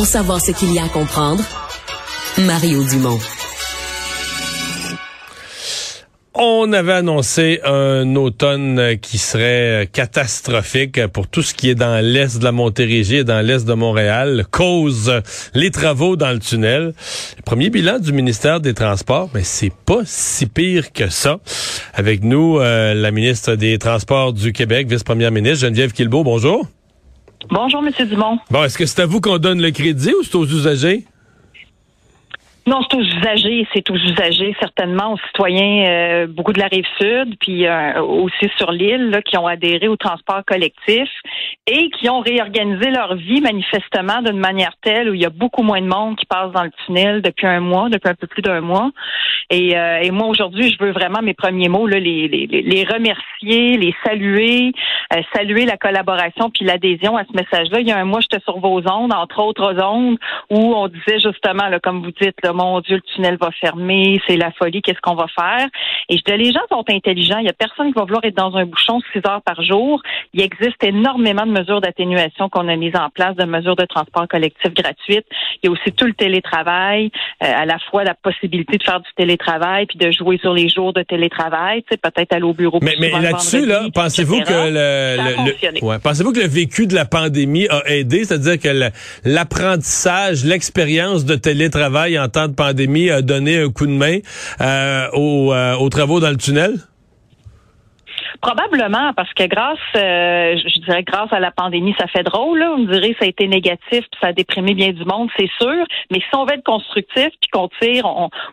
Pour savoir ce qu'il y a à comprendre, Mario Dumont. On avait annoncé un automne qui serait catastrophique pour tout ce qui est dans l'est de la Montérégie et dans l'est de Montréal, cause les travaux dans le tunnel. Le premier bilan du ministère des Transports, mais c'est pas si pire que ça. Avec nous, euh, la ministre des Transports du Québec, vice-première ministre Geneviève Quilbeault, bonjour. Bonjour, Monsieur Dumont. Bon, est-ce que c'est à vous qu'on donne le crédit ou c'est aux usagers? Non, c'est aux usagers, c'est aux usagers certainement, aux citoyens, euh, beaucoup de la rive sud, puis euh, aussi sur l'île, qui ont adhéré au transport collectif et qui ont réorganisé leur vie manifestement d'une manière telle où il y a beaucoup moins de monde qui passe dans le tunnel depuis un mois, depuis un peu plus d'un mois. Et, euh, et moi aujourd'hui, je veux vraiment mes premiers mots, là, les, les, les remercier, les saluer, saluer la collaboration puis l'adhésion à ce message-là. Il y a un mois, j'étais sur vos ondes, entre autres ondes, où on disait justement, là, comme vous dites, là, mon Dieu, le tunnel va fermer, c'est la folie, qu'est-ce qu'on va faire? Et je dis, les gens sont intelligents, il y a personne qui va vouloir être dans un bouchon six heures par jour. Il existe énormément de mesures d'atténuation qu'on a mises en place, de mesures de transport collectif gratuites. Il y a aussi tout le télétravail, euh, à la fois la possibilité de faire du télétravail puis de jouer sur les jours de télétravail, tu sais, peut-être aller au bureau. Mais, mais là-dessus, là, pensez-vous que le, ouais, pensez-vous que le vécu de la pandémie a aidé, c'est-à-dire que l'apprentissage, l'expérience de télétravail en temps de pandémie a donné un coup de main euh, euh, aux travaux dans le tunnel? Probablement, parce que grâce, euh, je dirais grâce à la pandémie, ça fait drôle. Là. On dirait que ça a été négatif, puis ça a déprimé bien du monde, c'est sûr. Mais si on veut être constructif, puis qu'on tire,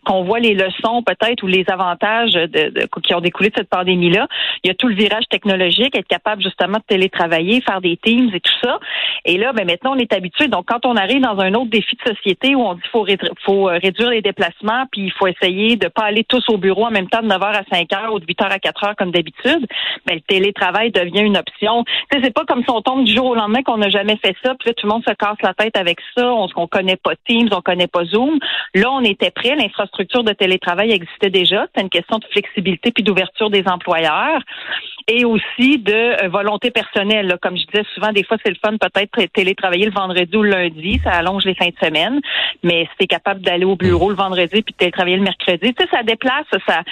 qu'on voit les leçons peut-être ou les avantages de, qui ont découlé de cette pandémie-là, il y a tout le virage technologique, être capable justement de télétravailler, faire des teams et tout ça. Et là, ben maintenant, on est habitué. Donc, quand on arrive dans un autre défi de société où on dit faut, faut euh, réduire les déplacements, puis il faut essayer de pas aller tous au bureau en même temps de 9h à 5h ou de 8h à 4h comme d'habitude, mais le télétravail devient une option. Tu sais, c'est pas comme si on tombe du jour au lendemain qu'on n'a jamais fait ça, puis là, tout le monde se casse la tête avec ça, on ne connaît pas Teams, on connaît pas Zoom. Là, on était prêt, l'infrastructure de télétravail existait déjà, c'est une question de flexibilité puis d'ouverture des employeurs et aussi de euh, volonté personnelle. Comme je disais souvent, des fois, c'est le fun peut-être télétravailler le vendredi ou le lundi, ça allonge les fins de semaine, mais si tu capable d'aller au bureau le vendredi puis de télétravailler le mercredi, tu sais, ça déplace, ça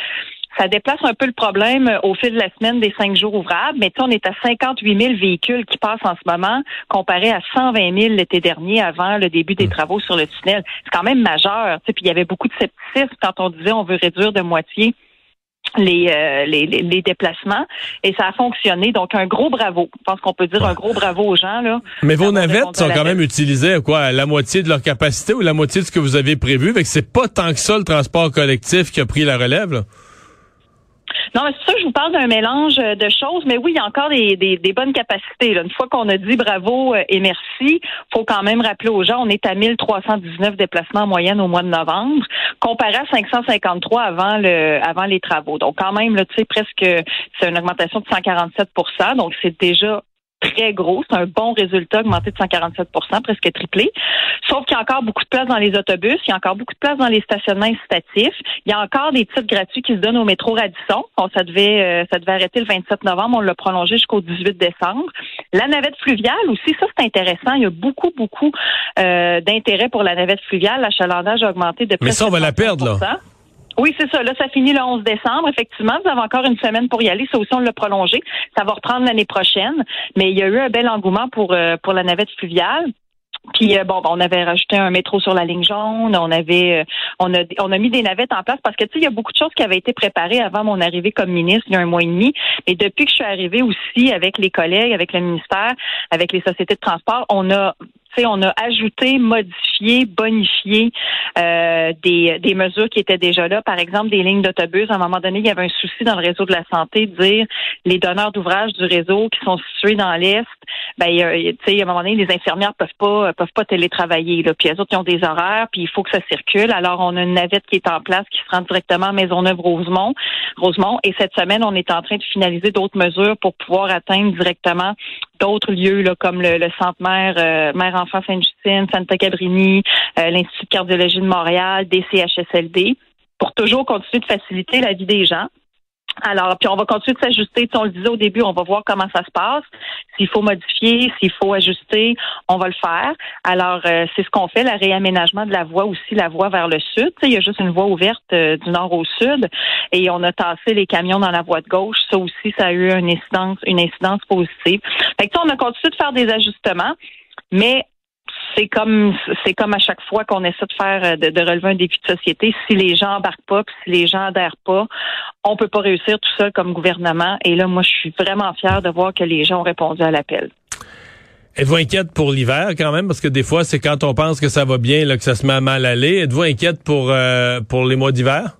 ça déplace un peu le problème euh, au fil de la semaine des cinq jours ouvrables, mais on est à 58 000 véhicules qui passent en ce moment, comparé à 120 000 l'été dernier avant le début des hmm. travaux sur le tunnel. C'est quand même majeur. Puis il y avait beaucoup de scepticisme quand on disait on veut réduire de moitié les, euh, les, les, déplacements et ça a fonctionné. Donc un gros bravo. Je pense qu'on peut dire un gros bravo aux gens là. Mais vos navettes sont quand même utilisées quoi, à la moitié de leur capacité ou la moitié de ce que vous avez prévu? Fait que c'est pas tant que ça le transport collectif qui a pris la relève. Là? Non, c'est sûr que je vous parle d'un mélange de choses, mais oui, il y a encore des, des, bonnes capacités. Une fois qu'on a dit bravo euh, et merci, faut quand même rappeler aux gens, on est à 1319 déplacements en moyenne au mois de novembre, comparé à 553 avant le avant les travaux. Donc quand même, tu sais, presque c'est une augmentation de 147% Donc c'est déjà très gros. C'est un bon résultat, augmenté de 147% presque triplé. Sauf qu'il y a encore beaucoup de place dans les autobus, il y a encore beaucoup de place dans les stationnements incitatifs. Il y a encore des titres gratuits qui se donnent au métro Radisson. Bon, ça devait euh, ça devait arrêter le 27 novembre, on l'a prolongé jusqu'au 18 décembre. La navette fluviale aussi, ça c'est intéressant. Il y a beaucoup, beaucoup euh, d'intérêt pour la navette fluviale. L'achalandage a augmenté de Mais ça, on va la perdre, là. Oui, c'est ça. Là, ça finit le 11 décembre. Effectivement, vous avez encore une semaine pour y aller. Ça aussi, on l'a prolongé. Ça va reprendre l'année prochaine. Mais il y a eu un bel engouement pour, euh, pour la navette fluviale. Puis euh, bon, on avait rajouté un métro sur la ligne jaune, on avait euh, on a on a mis des navettes en place parce que tu sais il y a beaucoup de choses qui avaient été préparées avant mon arrivée comme ministre il y a un mois et demi, mais depuis que je suis arrivée aussi avec les collègues, avec le ministère, avec les sociétés de transport, on a on a ajouté, modifié, bonifié euh, des, des mesures qui étaient déjà là. Par exemple, des lignes d'autobus. À un moment donné, il y avait un souci dans le réseau de la santé de dire les donneurs d'ouvrage du réseau qui sont situés dans l'Est, ben, tu sais, à un moment donné, les infirmières peuvent pas peuvent pas télétravailler. Là. Puis les autres, ils ont des horaires, puis il faut que ça circule. Alors, on a une navette qui est en place qui se rend directement à Maisonneuve-Rosemont. Rosemont. Et cette semaine, on est en train de finaliser d'autres mesures pour pouvoir atteindre directement d'autres lieux là, comme le, centre mère, euh, mère enfant Sainte-Justine, Santa Cabrini, euh, l'Institut de cardiologie de Montréal, DCHSLD, pour toujours continuer de faciliter la vie des gens. Alors, puis on va continuer de s'ajuster. On le disait au début, on va voir comment ça se passe. S'il faut modifier, s'il faut ajuster, on va le faire. Alors, euh, c'est ce qu'on fait, le réaménagement de la voie aussi, la voie vers le sud. il y a juste une voie ouverte euh, du nord au sud et on a tassé les camions dans la voie de gauche. Ça aussi, ça a eu une incidence, une incidence positive. Fait que, on a continué de faire des ajustements, mais c'est comme c'est comme à chaque fois qu'on essaie de faire euh, de, relever un défi de société. Si les gens embarquent pas, si les gens adhèrent pas, on peut pas réussir tout seul comme gouvernement. Et là, moi, je suis vraiment fière de voir que les gens ont répondu à l'appel. Êtes-vous inquiète pour l'hiver quand même? Parce que des fois, c'est quand on pense que ça va bien là, que ça se met à mal aller. Êtes-vous inquiète pour, euh, pour les mois d'hiver?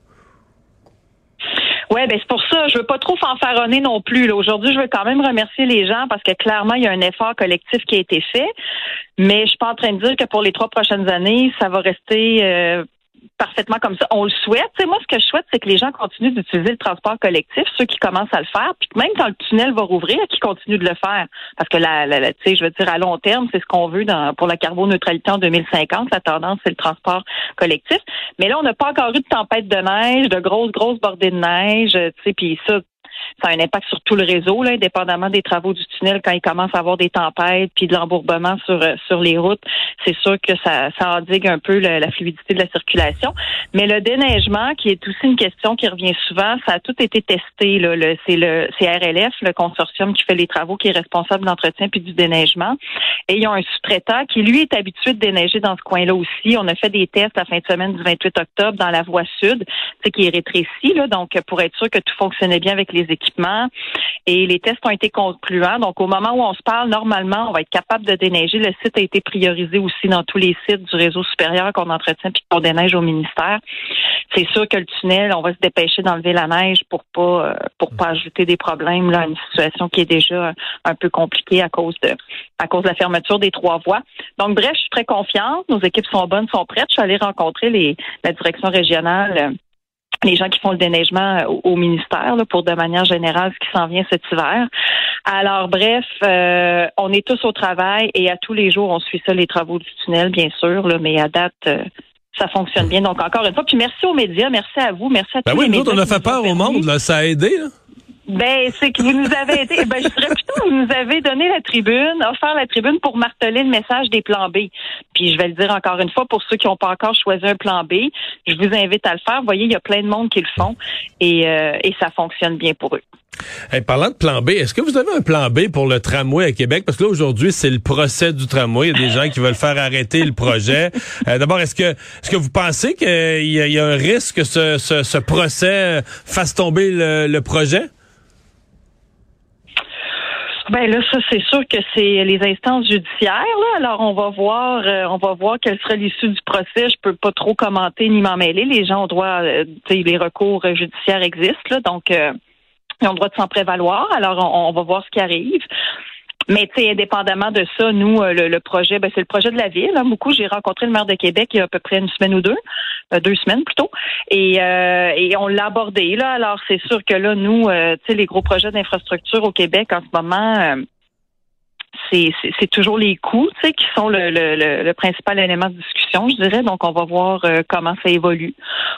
Oui, ben c'est pour ça. Je veux pas trop fanfaronner non plus. Aujourd'hui, je veux quand même remercier les gens parce que clairement, il y a un effort collectif qui a été fait. Mais je suis pas en train de dire que pour les trois prochaines années, ça va rester euh, parfaitement comme ça. On le souhaite. moi, ce que je souhaite, c'est que les gens continuent d'utiliser le transport collectif, ceux qui commencent à le faire, puis même quand le tunnel va rouvrir, qu'ils continuent de le faire. Parce que la, la, je veux dire, à long terme, c'est ce qu'on veut dans, pour la carboneutralité en 2050. La tendance, c'est le transport collectif. Mais là, on n'a pas encore eu de tempête de neige, de grosses, grosses bordées de neige, puis ça, ça a un impact sur tout le réseau, là, indépendamment des travaux du tunnel, quand il commence à avoir des tempêtes puis de l'embourbement sur euh, sur les routes, c'est sûr que ça, ça endigue un peu la fluidité de la circulation. Mais le déneigement, qui est aussi une question qui revient souvent, ça a tout été testé. Là, le, c'est le CRLF, le consortium qui fait les travaux, qui est responsable de l'entretien puis du déneigement. Et ils ont un sous-traitant qui, lui, est habitué de déneiger dans ce coin-là aussi. On a fait des tests la fin de semaine du 28 octobre dans la voie sud, qui est rétrécie, là, donc pour être sûr que tout fonctionnait bien avec les Et les tests ont été concluants. Donc, au moment où on se parle, normalement, on va être capable de déneiger. Le site a été priorisé aussi dans tous les sites du réseau supérieur qu'on entretient puis qu'on déneige au ministère. C'est sûr que le tunnel, on va se dépêcher d'enlever la neige pour pas euh, pour pas ajouter des problèmes là à une situation qui est déjà un peu compliquée à cause de à cause de la fermeture des trois voies. Donc bref, je suis très confiante. Nos équipes sont bonnes, sont prêtes. Je suis allée rencontrer les la direction régionale les gens qui font le déneigement euh, au, ministère pour de manière générale ce qui s'en vient cet hiver. Alors bref, euh, on est tous au travail et à tous les jours on suit ça les travaux du tunnel bien sûr, là, mais à date euh, ça fonctionne bien. Donc encore une fois, puis merci aux médias, merci à vous, merci à ben tous oui, les médias. on a fait peur au monde, là, ça a aidé. Là. Ben, c'est que vous nous avez aidé. Ben, je dirais plutôt, vous nous avez donné la tribune, offert la tribune pour marteler le message des plans B. Puis, je vais le dire encore une fois, pour ceux qui n'ont pas encore choisi un plan B, je vous invite à le faire. Vous voyez, il y a plein de monde qui le font et, euh, et ça fonctionne bien pour eux. parlant de plan B, est-ce que vous avez un plan B pour le tramway à Québec? Parce que là, aujourd'hui, c'est le procès du tramway. Il y a des gens qui veulent faire arrêter le projet. Euh, d'abord, est-ce que est-ce que vous pensez qu'il y, y, a un risque que ce, ce, ce procès fasse tomber le, le projet? Ben là, ça c'est sûr que c'est les instances judiciaires. Là. Alors on va voir, euh, on va voir quelle sera l'issue du procès. Je peux pas trop commenter ni m'en mêler. Les gens ont droit, euh, les recours judiciaires existent, là, donc euh, ils ont le droit de s'en prévaloir. Alors on, va voir ce qui arrive. Mais tu sais, indépendamment de ça, nous, euh, le, projet, ben, c'est le projet de la ville. Hein. Beaucoup, j'ai rencontré le maire de Québec il y a à peu près une semaine ou deux, euh, deux semaines plutôt, et, euh, et on l'a abordé là. Alors c'est sûr que là, nous, tu sais, les gros projets d'infrastructure au Québec en ce moment c'est toujours les coûts qui sont le, le, le, principal élément de discussion, je dirais. Donc, on va voir euh, comment ça évolue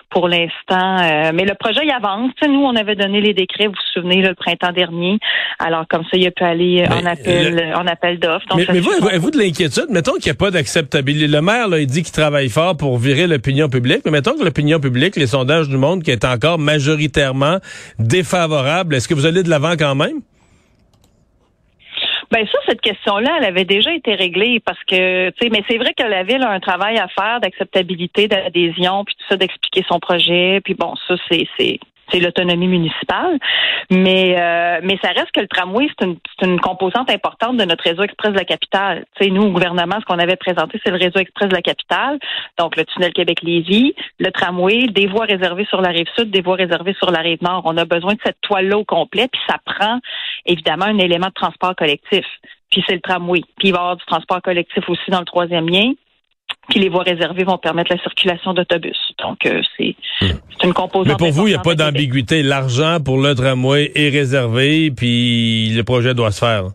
pour l'instant. Euh, mais le projet, il avance. Nous, on avait donné les décrets, vous vous souvenez, le printemps dernier. Alors, comme ça, il a pu aller en appel, en appel d'offres. Mais, mais vous, avez-vous de l'inquiétude? Mettons qu'il n'y a pas d'acceptabilité. Le maire, là, il dit qu'il travaille fort pour virer l'opinion publique. Mais mettons que l'opinion publique, les sondages du monde, qui est encore majoritairement défavorable, est-ce que vous allez de l'avant quand même? Ben ça, cette question-là, elle avait déjà été réglée parce que, tu sais, mais c'est vrai que la ville a un travail à faire d'acceptabilité, d'adhésion, puis tout ça, d'expliquer son projet. Puis bon, ça, c'est c'est l'autonomie municipale. Mais euh, mais ça reste que le tramway, c'est une, une composante importante de notre réseau express de la capitale. Sais, nous, au gouvernement, ce qu'on avait présenté, c'est le réseau express de la capitale, donc le tunnel Québec-Lévis, le tramway, des voies réservées sur la rive sud, des voies réservées sur la rive nord. On a besoin de cette toile-là au complet, puis ça prend évidemment un élément de transport collectif. Puis c'est le tramway. Puis il va y avoir du transport collectif aussi dans le troisième lien. Puis les voies réservées vont permettre la circulation d'autobus. Donc, euh, c'est une composante. Mais pour vous, il n'y a pas d'ambiguïté. L'argent pour le tramway est réservé, puis le projet doit se faire.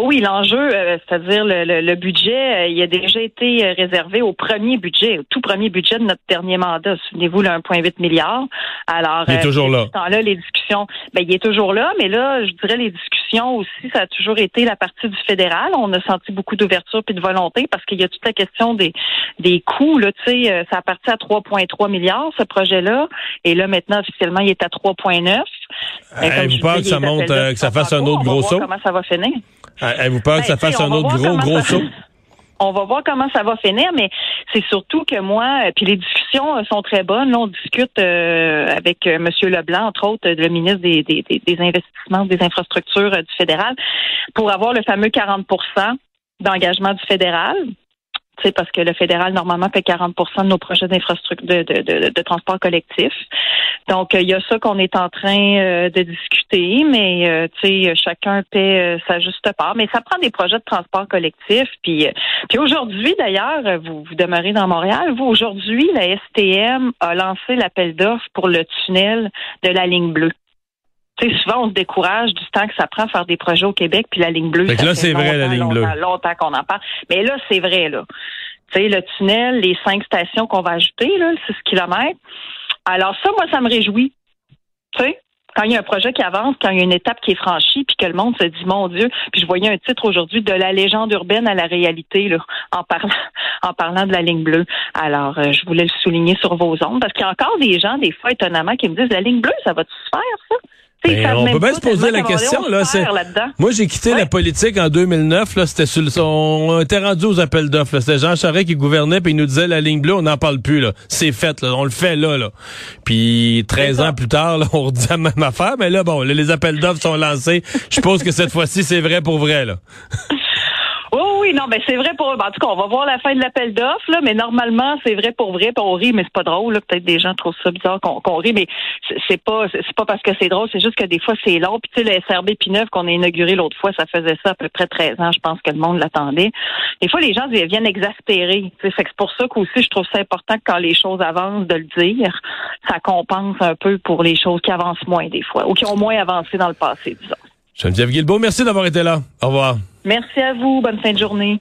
Oui, l'enjeu, euh, c'est-à-dire le, budget, euh, il a déjà été euh, réservé au premier budget, au tout premier budget de notre dernier mandat. Souvenez-vous, le 1,8 milliard. Alors, il est toujours là. là, les discussions, ben, il est toujours là, mais là, je dirais les discussions aussi, ça a toujours été la partie du fédéral. On a senti beaucoup d'ouverture puis de volonté parce qu'il y a toute la question des des coûts. Là, tu sais, ça a parti à 3,3 milliards ce projet-là, et là maintenant officiellement, il est à 3,9. Avez-vous peur que ça monte, que ça fasse un autre gros saut? Comment ça va finir? Avez-vous peur que ça ben, fasse un autre gros, gros saut? on va voir comment ça va finir, mais c'est surtout que moi, euh, puis les discussions euh, sont très bonnes. On discute euh, avec M. Leblanc, entre autres, le ministre des, des, des investissements, des infrastructures du fédéral, pour avoir le fameux 40% d'engagement du fédéral parce que le fédéral, normalement, fait 40% de nos projets d'infrastructure de, de, de, transport collectif. Donc, il y a ça qu'on est en train euh, de discuter, mais euh, tu sais, chacun paie euh, sa juste part. Mais ça prend des projets de transport collectif. Puis, puis aujourd'hui, d'ailleurs, vous, vous demeurez dans Montréal. Vous, aujourd'hui, la STM a lancé l'appel d'offres pour le tunnel de la ligne bleue souvent, on se décourage du temps que ça prend à faire des projets au Québec, puis la ligne bleue. Fait là, c'est vrai, la ligne bleue. Longtemps qu'on en parle. Mais là, c'est vrai, là. Tu sais, le tunnel, les cinq stations qu'on va ajouter, là, le 6 km. Alors ça, moi, ça me réjouit. Tu sais, quand il y a un projet qui avance, quand il y a une étape qui est franchie, puis que le monde se dit, mon Dieu, puis je voyais un titre aujourd'hui de la légende urbaine à la réalité, là, en parlant, en parlant de la ligne bleue. Alors, euh, je voulais le souligner sur vos ondes, parce qu'il y a encore des gens, des fois, étonnamment, qui me disent, la ligne bleue, ça va-tu se faire, ça? Ben, on peut bien se poser la question. Là, Moi, j'ai quitté la politique en 2009. Là, c'était sur le... On était rendu aux appels d'offres. C'était Jean Charest qui gouvernait puis il nous disait la ligne bleue, on n'en parle plus. là. C'est fait. Là. On le fait là. là. Puis 13 ans plus tard, là, on redit la même affaire. Mais là, bon, les appels d'offres sont lancés. Je suppose que cette fois-ci, c'est vrai pour vrai. là. Oui, non, mais c'est vrai pour. Ben, en tout cas, on va voir la fin de l'appel d'offres, là, mais normalement, c'est vrai pour vrai. Puis on rit, mais c'est pas drôle. Peut-être des gens trouvent ça bizarre qu'on rit, mais c'est pas c'est pas parce que c'est drôle, c'est juste que des fois c'est long. Puis tu sais, le SRB P9 qu'on a inauguré l'autre fois, ça faisait ça à peu près 13 ans. Je pense que le monde l'attendait. Des fois, les gens viennent exaspérer. C'est pour ça qu'aussi, je trouve ça important que quand les choses avancent, de le dire. Ça compense un peu pour les choses qui avancent moins des fois, ou qui ont moins avancé dans le passé, disons. Geneviève Guilbeault, merci d'avoir été là. Au revoir. Merci à vous. Bonne fin de journée.